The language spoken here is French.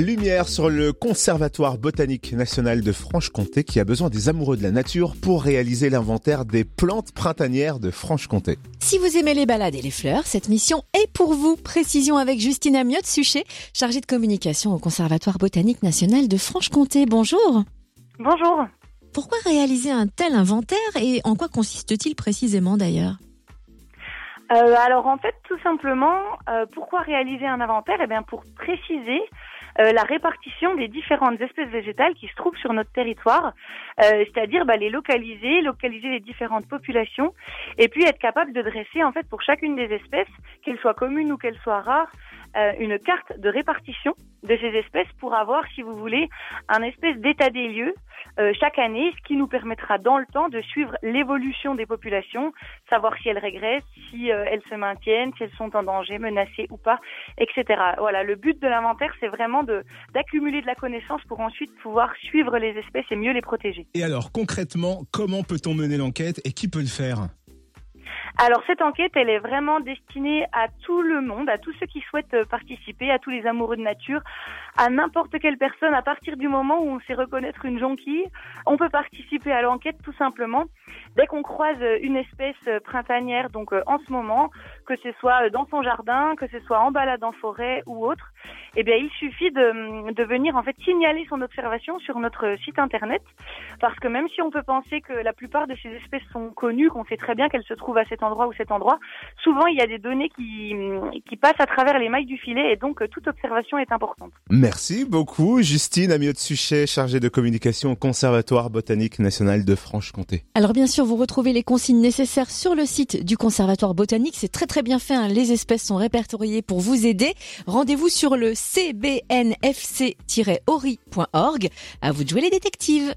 Lumière sur le Conservatoire botanique national de Franche-Comté qui a besoin des amoureux de la nature pour réaliser l'inventaire des plantes printanières de Franche-Comté. Si vous aimez les balades et les fleurs, cette mission est pour vous. Précision avec Justine Amiot-Suchet, chargée de communication au Conservatoire botanique national de Franche-Comté. Bonjour. Bonjour. Pourquoi réaliser un tel inventaire et en quoi consiste-t-il précisément d'ailleurs? Euh, alors en fait, tout simplement, euh, pourquoi réaliser un inventaire? Eh bien pour préciser euh, la répartition des différentes espèces végétales qui se trouvent sur notre territoire, euh, c'est-à-dire bah, les localiser, localiser les différentes populations, et puis être capable de dresser en fait pour chacune des espèces, qu'elles soient communes ou qu'elles soient rares, euh, une carte de répartition de ces espèces pour avoir, si vous voulez, un espèce d'état des lieux euh, chaque année, ce qui nous permettra dans le temps de suivre l'évolution des populations, savoir si elles régressent, si euh, elles se maintiennent, si elles sont en danger, menacées ou pas, etc. Voilà, le but de l'inventaire, c'est vraiment de d'accumuler de la connaissance pour ensuite pouvoir suivre les espèces et mieux les protéger. Et alors concrètement, comment peut-on mener l'enquête et qui peut le faire? Alors cette enquête, elle est vraiment destinée à tout le monde, à tous ceux qui souhaitent euh, participer, à tous les amoureux de nature, à n'importe quelle personne. À partir du moment où on sait reconnaître une jonquille, on peut participer à l'enquête tout simplement. Dès qu'on croise une espèce euh, printanière, donc euh, en ce moment, que ce soit dans son jardin, que ce soit en balade en forêt ou autre, eh bien il suffit de, de venir en fait signaler son observation sur notre site internet, parce que même si on peut penser que la plupart de ces espèces sont connues, qu'on sait très bien qu'elles se trouvent à cet endroit ou cet endroit, souvent il y a des données qui, qui passent à travers les mailles du filet et donc toute observation est importante. Merci beaucoup Justine Amiot-Suchet, chargée de communication au Conservatoire botanique national de Franche-Comté. Alors bien sûr, vous retrouvez les consignes nécessaires sur le site du Conservatoire botanique, c'est très très bien fait, hein. les espèces sont répertoriées pour vous aider. Rendez-vous sur le cbnfc-ori.org. À vous de jouer les détectives.